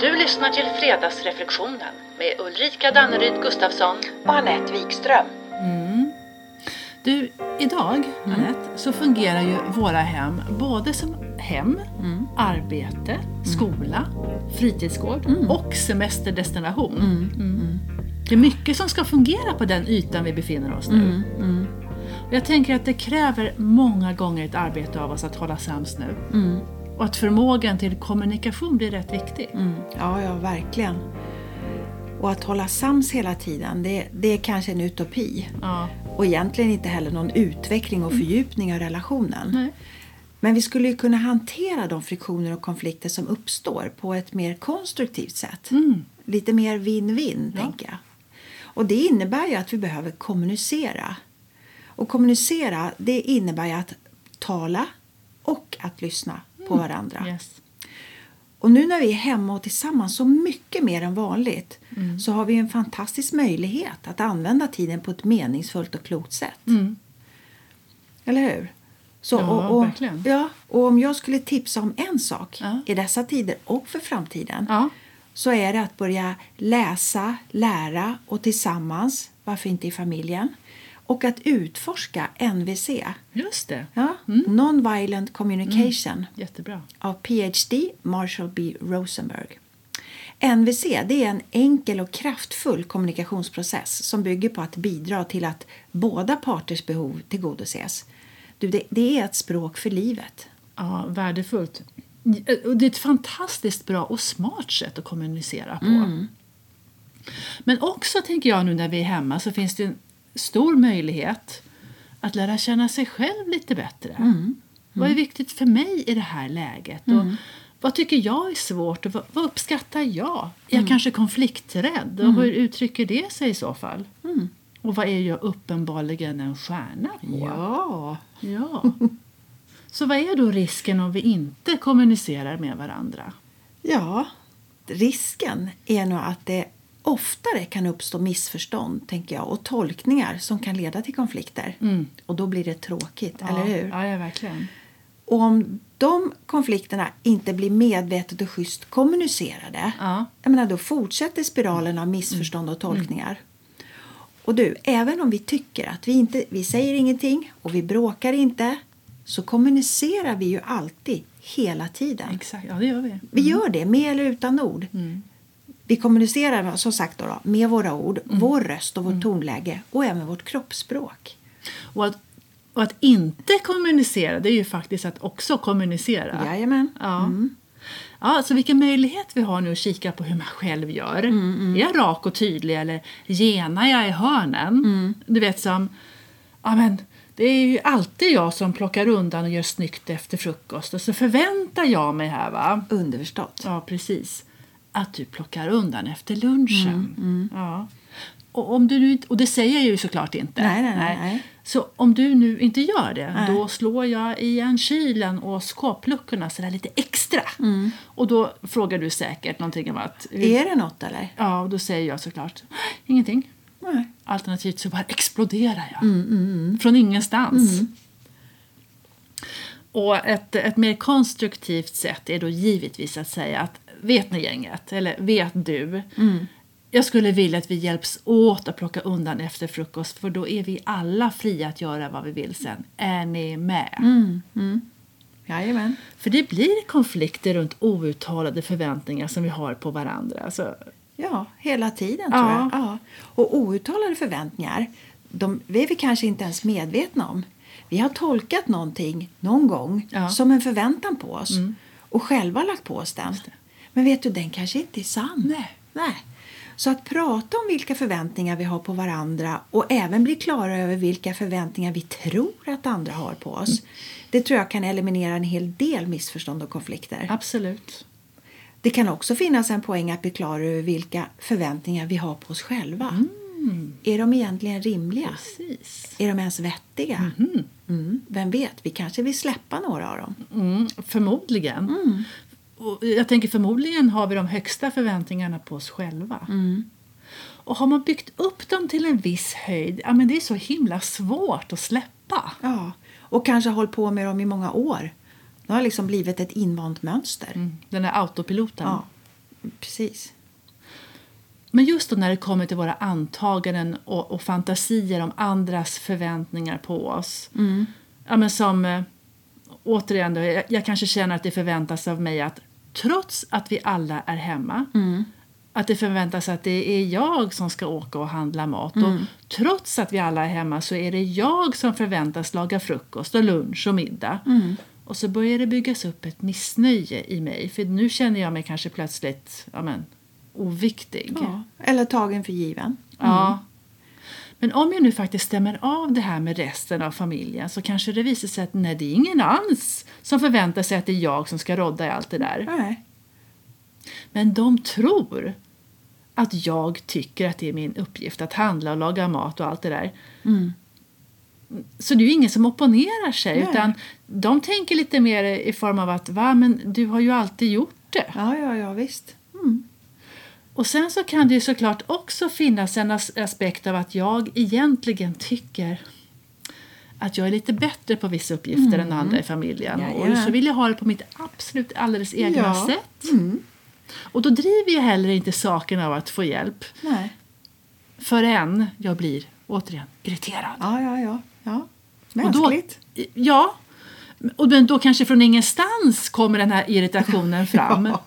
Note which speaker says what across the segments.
Speaker 1: Du lyssnar till Fredagsreflektionen med Ulrika Danneryd Gustafsson.
Speaker 2: och Anette Wikström.
Speaker 3: Mm. Du, idag Anette, så fungerar ju våra hem både som hem, arbete, skola, fritidsgård och semesterdestination. Mm. Det är mycket som ska fungera på den ytan vi befinner oss nu. Jag tänker att det kräver många gånger ett arbete av oss att hålla sams nu. Och att förmågan till kommunikation blir rätt viktig.
Speaker 2: Mm. Ja, ja, verkligen. Och att hålla sams hela tiden, det, det är kanske en utopi.
Speaker 3: Ja.
Speaker 2: Och egentligen inte heller någon utveckling och fördjupning av relationen.
Speaker 3: Nej.
Speaker 2: Men vi skulle ju kunna hantera de friktioner och konflikter som uppstår på ett mer konstruktivt sätt. Lite mer win-win,
Speaker 3: Ja.
Speaker 2: tänker jag. Och det innebär ju att vi behöver kommunicera. Och kommunicera, det innebär ju att tala och att lyssna på varandra.
Speaker 3: Yes.
Speaker 2: Och nu när vi är hemma och tillsammans så mycket mer än vanligt
Speaker 3: Mm.
Speaker 2: så har vi en fantastisk möjlighet att använda tiden på ett meningsfullt och klokt sätt. Eller hur? Så,
Speaker 3: Mm. Ja,
Speaker 2: och, och,
Speaker 3: verkligen.
Speaker 2: Ja, och om jag skulle tipsa om en sak
Speaker 3: Ja.
Speaker 2: i dessa tider och för framtiden
Speaker 3: Ja.
Speaker 2: så är det att börja läsa, lära och tillsammans, varför inte i familjen, och att utforska NVC,
Speaker 3: Just det.
Speaker 2: ja?
Speaker 3: Mm.
Speaker 2: Non-Violent Communication
Speaker 3: Jättebra.
Speaker 2: av PhD Marshall B. Rosenberg. NVC det är en enkel och kraftfull kommunikationsprocess som bygger på att bidra till att båda parters behov tillgodoses. Du, det, det är ett språk för livet.
Speaker 3: Ja, värdefullt. Det är ett fantastiskt bra och smart sätt att kommunicera på. Men också tänker jag nu när vi är hemma så finns det en stor möjlighet att lära känna sig själv lite bättre. Vad är viktigt för mig i det här läget? Och vad tycker jag är svårt och vad, vad uppskattar jag? Är jag kanske konflikträdd? Och hur uttrycker det sig i så fall? Och vad är jag uppenbarligen en stjärna på?
Speaker 2: Ja.
Speaker 3: Ja. Så vad är då risken om vi inte kommunicerar med varandra?
Speaker 2: ja, risken är nog att det oftare kan uppstå missförstånd tänker jag, och tolkningar som kan leda till konflikter. Och då blir det tråkigt, eller hur?
Speaker 3: Ja, ja verkligen.
Speaker 2: Och om de konflikterna inte blir medvetet och schysst kommunicerade
Speaker 3: Ja.
Speaker 2: jag menar, då fortsätter spiralen av missförstånd och tolkningar. Och du, även om vi tycker att vi inte vi säger ingenting och vi bråkar inte så kommunicerar vi ju alltid hela tiden.
Speaker 3: Exakt, ja det gör vi.
Speaker 2: Vi gör det med eller utan ord. Vi kommunicerar som sagt då, med våra ord, vår röst och vårt tonläge och även vårt kroppsspråk.
Speaker 3: Och att, och att inte kommunicera, det är ju faktiskt att också kommunicera.
Speaker 2: Jajamän.
Speaker 3: Ja. Ja, så vilken möjlighet vi har nu att kika på hur man själv gör. Är jag rak och tydlig eller genar jag i hörnen? Du vet som, ja men det är ju alltid jag som plockar undan och gör snyggt efter frukost och så förväntar jag mig här va.
Speaker 2: Underförstått.
Speaker 3: Ja, precis. Att du plockar undan efter lunchen. Ja. Och, om du nu, och det säger jag ju såklart inte.
Speaker 2: Nej, nej, nej, nej.
Speaker 3: Så om du nu inte gör det,
Speaker 2: Nej.
Speaker 3: då slår jag igen kylen och skåpluckorna sådär lite extra. Och då frågar du säkert någonting om att...
Speaker 2: Är det något eller?
Speaker 3: Ja, och då säger jag såklart ingenting.
Speaker 2: Nej.
Speaker 3: Alternativt så bara exploderar jag. Från ingenstans. Och ett, ett mer konstruktivt sätt är då givetvis att säga att vet ni gänget, eller vet du, jag skulle vilja att vi hjälps åt att plocka undan efter frukost för då är vi alla fria att göra vad vi vill sen. Är ni med?
Speaker 2: Jajamän.
Speaker 3: För det blir konflikter runt outtalade förväntningar som vi har på varandra. Så,
Speaker 2: Ja, hela tiden
Speaker 3: Ja.
Speaker 2: tror jag. Ja. Och outtalade förväntningar, de är vi kanske inte ens medvetna om. Vi har tolkat någonting någon gång
Speaker 3: Ja.
Speaker 2: som en förväntan på oss och själva lagt på oss den. Men vet du, den kanske inte är sann.
Speaker 3: Nej.
Speaker 2: Nej. Så att prata om vilka förväntningar vi har på varandra och även bli klara över vilka förväntningar vi tror att andra har på oss. Det tror jag kan eliminera en hel del missförstånd och konflikter.
Speaker 3: absolut.
Speaker 2: Det kan också finnas en poäng att bli klar över vilka förväntningar vi har på oss själva. Är de egentligen rimliga?
Speaker 3: Precis.
Speaker 2: Är de ens vettiga? Mm. Vem vet, vi kanske vill släppa några av dem.
Speaker 3: Mm, förmodligen. Och jag tänker förmodligen har vi de högsta förväntningarna på oss själva. Och har man byggt upp dem till en viss höjd, ja men det är så himla svårt att släppa.
Speaker 2: Ja. Och kanske hållit på med dem i många år. Det har liksom blivit ett invant mönster.
Speaker 3: Mm, den där autopiloten.
Speaker 2: Ja. Precis.
Speaker 3: Men just då när det kommer till våra antaganden och, och fantasier om andras förväntningar på oss. Ja, men som, eh, återigen, då, jag, jag kanske känner att det förväntas av mig att trots att vi alla är hemma att det förväntas att det är jag som ska åka och handla mat. Och trots att vi alla är hemma så är det jag som förväntas laga frukost och lunch och middag. Och så börjar det byggas upp ett missnöje i mig. För nu känner jag mig kanske plötsligt ja, men, oviktig.
Speaker 2: Ja. Eller tagen för given.
Speaker 3: Ja. Men om jag nu faktiskt stämmer av det här med resten av familjen så kanske det visar sig att nej, det är ingen alls som förväntar sig att det är jag som ska rodda i allt det där.
Speaker 2: Nej.
Speaker 3: Men de tror att jag tycker att det är min uppgift att handla och laga mat och allt det där. Så det är ju ingen som opponerar sig
Speaker 2: Nej.
Speaker 3: utan de tänker lite mer i form av att va, men du har ju alltid gjort det.
Speaker 2: Ja, ja, ja, visst.
Speaker 3: Och sen så kan det ju såklart också finnas en as- aspekt av att jag egentligen tycker att jag är lite bättre på vissa uppgifter än andra i familjen. Och
Speaker 2: Jajamän.
Speaker 3: så vill jag ha det på mitt absolut alldeles egna
Speaker 2: Ja.
Speaker 3: sätt. Och då driver jag heller inte saken av att få hjälp
Speaker 2: Nej.
Speaker 3: förrän jag blir, återigen, irriterad.
Speaker 2: Ja, ja, ja. ja.
Speaker 3: Och då,
Speaker 2: Mänskligt.
Speaker 3: ja, och men då kanske från ingenstans kommer den här irritationen fram.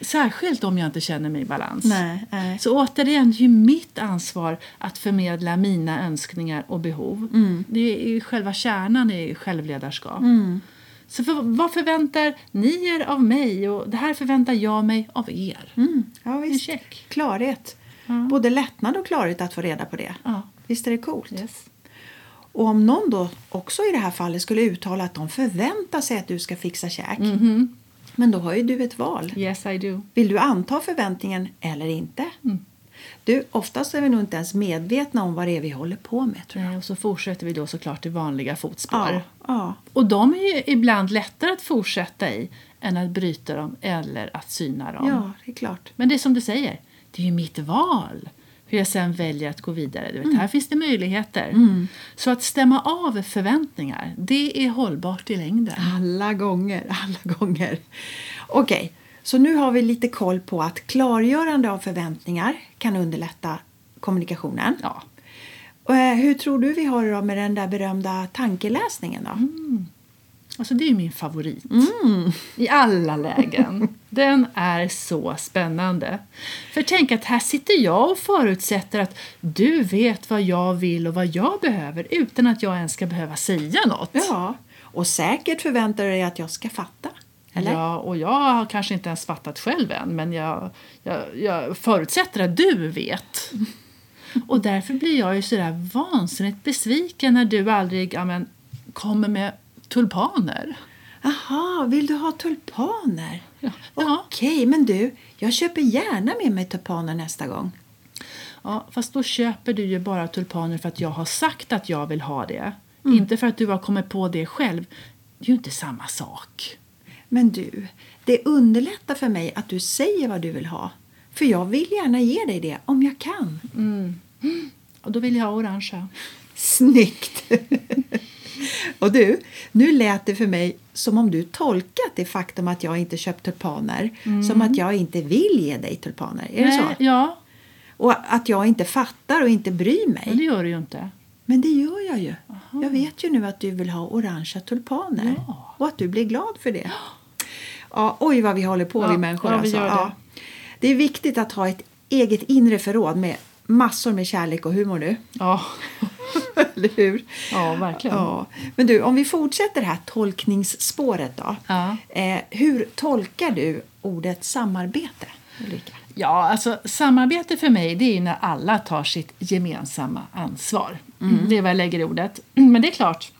Speaker 3: Särskilt om jag inte känner mig i balans.
Speaker 2: Nej, nej.
Speaker 3: Så återigen, det är ju mitt ansvar att förmedla mina önskningar och behov.
Speaker 2: Mm.
Speaker 3: Det är ju själva kärnan i självledarskap. Så för, vad förväntar ni er av mig? Och det här förväntar jag mig av er.
Speaker 2: Mm. Ja, visst.
Speaker 3: check.
Speaker 2: Klarhet.
Speaker 3: Ja.
Speaker 2: Både lättnad och klarhet att få reda på det.
Speaker 3: Ja.
Speaker 2: Visst är det coolt?
Speaker 3: Yes.
Speaker 2: Och om någon då också i det här fallet skulle uttala att de förväntar sig att du ska fixa käk.
Speaker 3: Mhm.
Speaker 2: Men då har ju du ett val.
Speaker 3: Yes, I do.
Speaker 2: Vill du anta förväntningen eller inte?
Speaker 3: Mm.
Speaker 2: Du, oftast är vi nog inte ens medvetna om vad det är vi håller på med. Tror jag.
Speaker 3: Nej, Och så fortsätter vi då såklart i vanliga fotspår.
Speaker 2: Ja, ja.
Speaker 3: Och de är ju ibland lättare att fortsätta i än att bryta dem eller att syna dem.
Speaker 2: ja, det är klart.
Speaker 3: Men det är som du säger, det är ju mitt val hur jag sen väljer att gå vidare. Du vet, Här finns det möjligheter. Så att stämma av förväntningar, det är hållbart i längden.
Speaker 2: Alla gånger, alla gånger. Okej, så nu har vi lite koll på att klargörande av förväntningar kan underlätta kommunikationen.
Speaker 3: Ja.
Speaker 2: Eh, hur tror du vi har det då med den där berömda tankeläsningen då?
Speaker 3: Alltså det är min favorit. I alla lägen. Den är så spännande. För tänk att här sitter jag och förutsätter att du vet vad jag vill och vad jag behöver utan att jag ens ska behöva säga något.
Speaker 2: Ja, och säkert förväntar du dig att jag ska fatta. Eller?
Speaker 3: Ja, och jag har kanske inte ens fattat själv än men jag, jag, jag förutsätter att du vet. Och därför blir jag ju sådär vansinnigt besviken när du aldrig ja, men, kommer med tulpaner.
Speaker 2: Aha, vill du ha tulpaner?
Speaker 3: Ja.
Speaker 2: Okej, men du, jag köper gärna med mig tulpaner nästa gång.
Speaker 3: Ja, fast då köper du ju bara tulpaner för att jag har sagt att jag vill ha det. Inte för att du har kommit på det själv. Det är ju inte samma sak.
Speaker 2: Men du, det underlättar för mig att du säger vad du vill ha. För jag vill gärna ge dig det om jag kan.
Speaker 3: Och då vill jag ha orangea.
Speaker 2: Snyggt! Och du, nu lät det för mig som om du tolkat det faktum att jag inte köpt tulpaner som att jag inte vill ge dig tulpaner. Är det så?
Speaker 3: Nej, Ja,
Speaker 2: Och att jag inte fattar och inte bryr
Speaker 3: men det
Speaker 2: mig.
Speaker 3: gör du ju inte.
Speaker 2: Men det gör jag ju. Jag vet ju nu att du vill ha orangea tulpaner.
Speaker 3: Ja.
Speaker 2: Och att du blir glad för det. Ja, oj vad vi håller på
Speaker 3: Ja,
Speaker 2: vi människor.
Speaker 3: ja, vi
Speaker 2: alltså.
Speaker 3: gör det.
Speaker 2: Ja. det är viktigt att ha ett eget inre förråd med massor med kärlek och humor nu.
Speaker 3: Ja,
Speaker 2: Eller hur?
Speaker 3: ja verkligen.
Speaker 2: Ja. Men du, om vi fortsätter det här tolkningsspåret då.
Speaker 3: Ja.
Speaker 2: Eh, hur tolkar du ordet samarbete, Ulrika?
Speaker 3: Ja, alltså samarbete för mig det är när alla tar sitt gemensamma ansvar. Det är vad jag lägger i ordet. Men det är klart,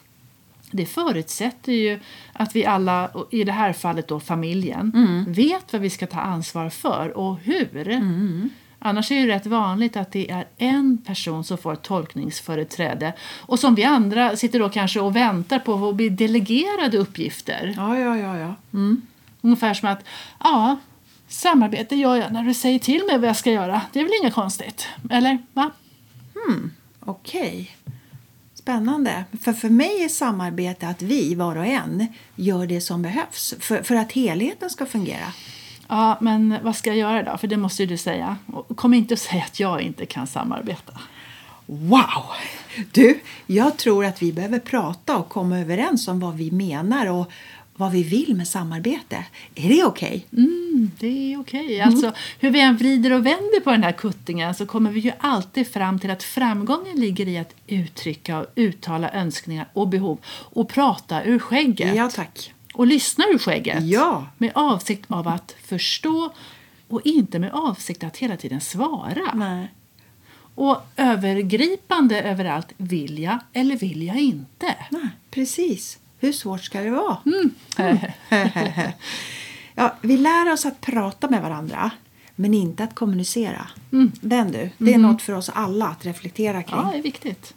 Speaker 3: det förutsätter ju att vi alla, i det här fallet då familjen, vet vad vi ska ta ansvar för och hur. Annars är det rätt vanligt att det är en person som får tolkningsföreträde och som vi andra sitter då kanske och väntar på att bli delegerade uppgifter.
Speaker 2: Ja, ja, ja. ja.
Speaker 3: Ungefär som att ja, samarbete gör jag när du säger till mig vad jag ska göra. Det är väl inget konstigt? Eller? Va?
Speaker 2: Okej. Spännande. För för mig är samarbete att vi, var och en, gör det som behövs för, för att helheten ska fungera.
Speaker 3: Ja, men vad ska jag göra då? För det måste ju du säga. Kom inte och säga att jag inte kan samarbeta.
Speaker 2: Wow! Du, jag tror att vi behöver prata och komma överens om vad vi menar och vad vi vill med samarbete. Är det okej?
Speaker 3: Mm, det är okej. Alltså, hur vi än vrider och vänder på den här kuttingen så kommer vi ju alltid fram till att framgången ligger i att uttrycka och uttala önskningar och behov och prata ur skägget.
Speaker 2: Ja, tack.
Speaker 3: Och lyssna ur skägget.
Speaker 2: Ja.
Speaker 3: Med avsikt av att förstå och inte med avsikt att hela tiden svara.
Speaker 2: Nej.
Speaker 3: Och övergripande överallt, vill jag eller vill jag inte?
Speaker 2: Nej, precis. Hur svårt ska det vara?
Speaker 3: Mm.
Speaker 2: ja, vi lär oss att prata med varandra, men inte att kommunicera.
Speaker 3: Mm.
Speaker 2: Den du, det är något för oss alla att reflektera kring.
Speaker 3: Ja, det är viktigt.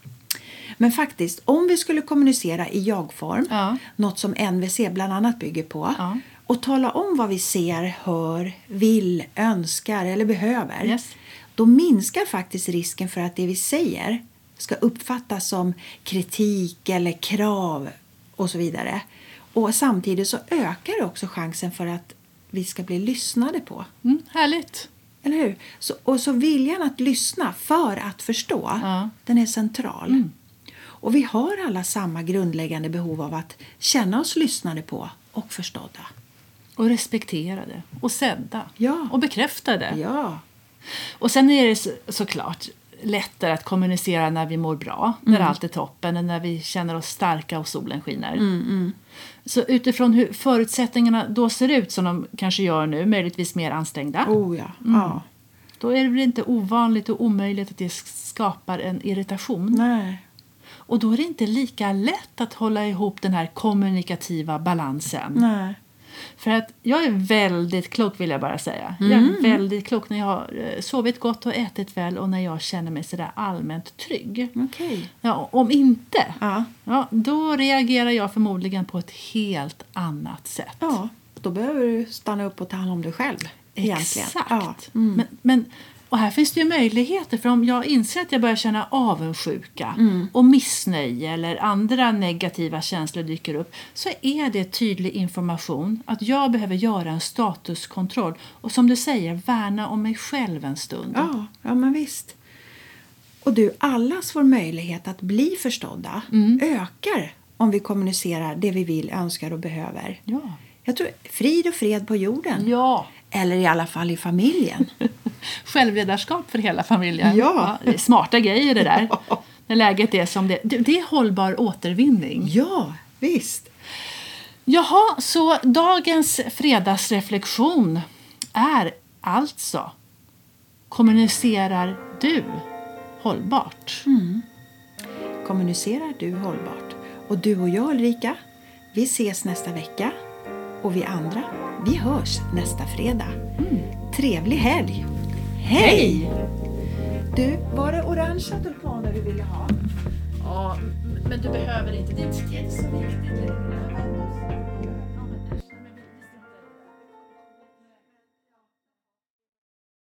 Speaker 2: Men faktiskt, om vi skulle kommunicera i jag-form,
Speaker 3: Ja.
Speaker 2: något som NVC bland annat bygger på,
Speaker 3: Ja.
Speaker 2: och tala om vad vi ser, hör, vill, önskar eller behöver,
Speaker 3: Yes.
Speaker 2: då minskar faktiskt risken för att det vi säger ska uppfattas som kritik eller krav och så vidare. Och samtidigt så ökar det också chansen för att vi ska bli lyssnade på.
Speaker 3: Mm, härligt.
Speaker 2: Eller hur? Så, och så viljan att lyssna för att förstå,
Speaker 3: Ja. Mm.
Speaker 2: den är central. Och vi har alla samma grundläggande behov av att känna oss lyssnade på och förstådda.
Speaker 3: Och respekterade och sedda
Speaker 2: Ja.
Speaker 3: och bekräftade.
Speaker 2: Ja,
Speaker 3: Och sen är det så, såklart lättare att kommunicera när vi mår bra, när allt är toppen, när vi känner oss starka och solen skiner. Så utifrån hur förutsättningarna då ser ut som de kanske gör nu, möjligtvis mer ansträngda,
Speaker 2: oh ja. ja.
Speaker 3: då är det väl inte ovanligt och omöjligt att det skapar en irritation.
Speaker 2: Nej.
Speaker 3: Och då är det inte lika lätt att hålla ihop den här kommunikativa balansen.
Speaker 2: Nej.
Speaker 3: För att jag är väldigt klok vill jag bara säga. Jag är väldigt klok när jag har eh, sovit gott och ätit väl och när jag känner mig sådär allmänt trygg.
Speaker 2: Okej.
Speaker 3: Ja, om inte,
Speaker 2: Ja.
Speaker 3: ja, då reagerar jag förmodligen på ett helt annat sätt.
Speaker 2: ja, då behöver du stanna upp och ta hand om dig själv. Egentligen.
Speaker 3: Exakt.
Speaker 2: Ja. Mm.
Speaker 3: Men, men, och här finns det ju möjligheter. För om jag inser att jag börjar känna avundsjuka
Speaker 2: Mm.
Speaker 3: och missnöje eller andra negativa känslor dyker upp så är det tydlig information att jag behöver göra en statuskontroll och som du säger värna om mig själv en stund.
Speaker 2: Ja, ja, men visst. Och du, allas vår möjlighet att bli förstådda
Speaker 3: Mm.
Speaker 2: ökar om vi kommunicerar det vi vill, önskar och behöver.
Speaker 3: Ja.
Speaker 2: Jag tror frid och fred på jorden.
Speaker 3: ja.
Speaker 2: Eller i alla fall i familjen.
Speaker 3: Självledarskap för hela familjen.
Speaker 2: Ja.
Speaker 3: är smarta grejer det där.
Speaker 2: Ja.
Speaker 3: När läget är som det Det är hållbar återvinning.
Speaker 2: ja, visst.
Speaker 3: Jaha, så dagens fredagsreflektion är alltså Kommunicerar du hållbart?
Speaker 2: Kommunicerar du hållbart? Och du och jag Ulrika, vi ses nästa vecka. Och vi andra, vi hörs nästa fredag. Trevlig helg! Hej! Du, var det orangea tulpaner du ville ha?
Speaker 3: Ja, men du behöver inte. Det är inte så viktigt.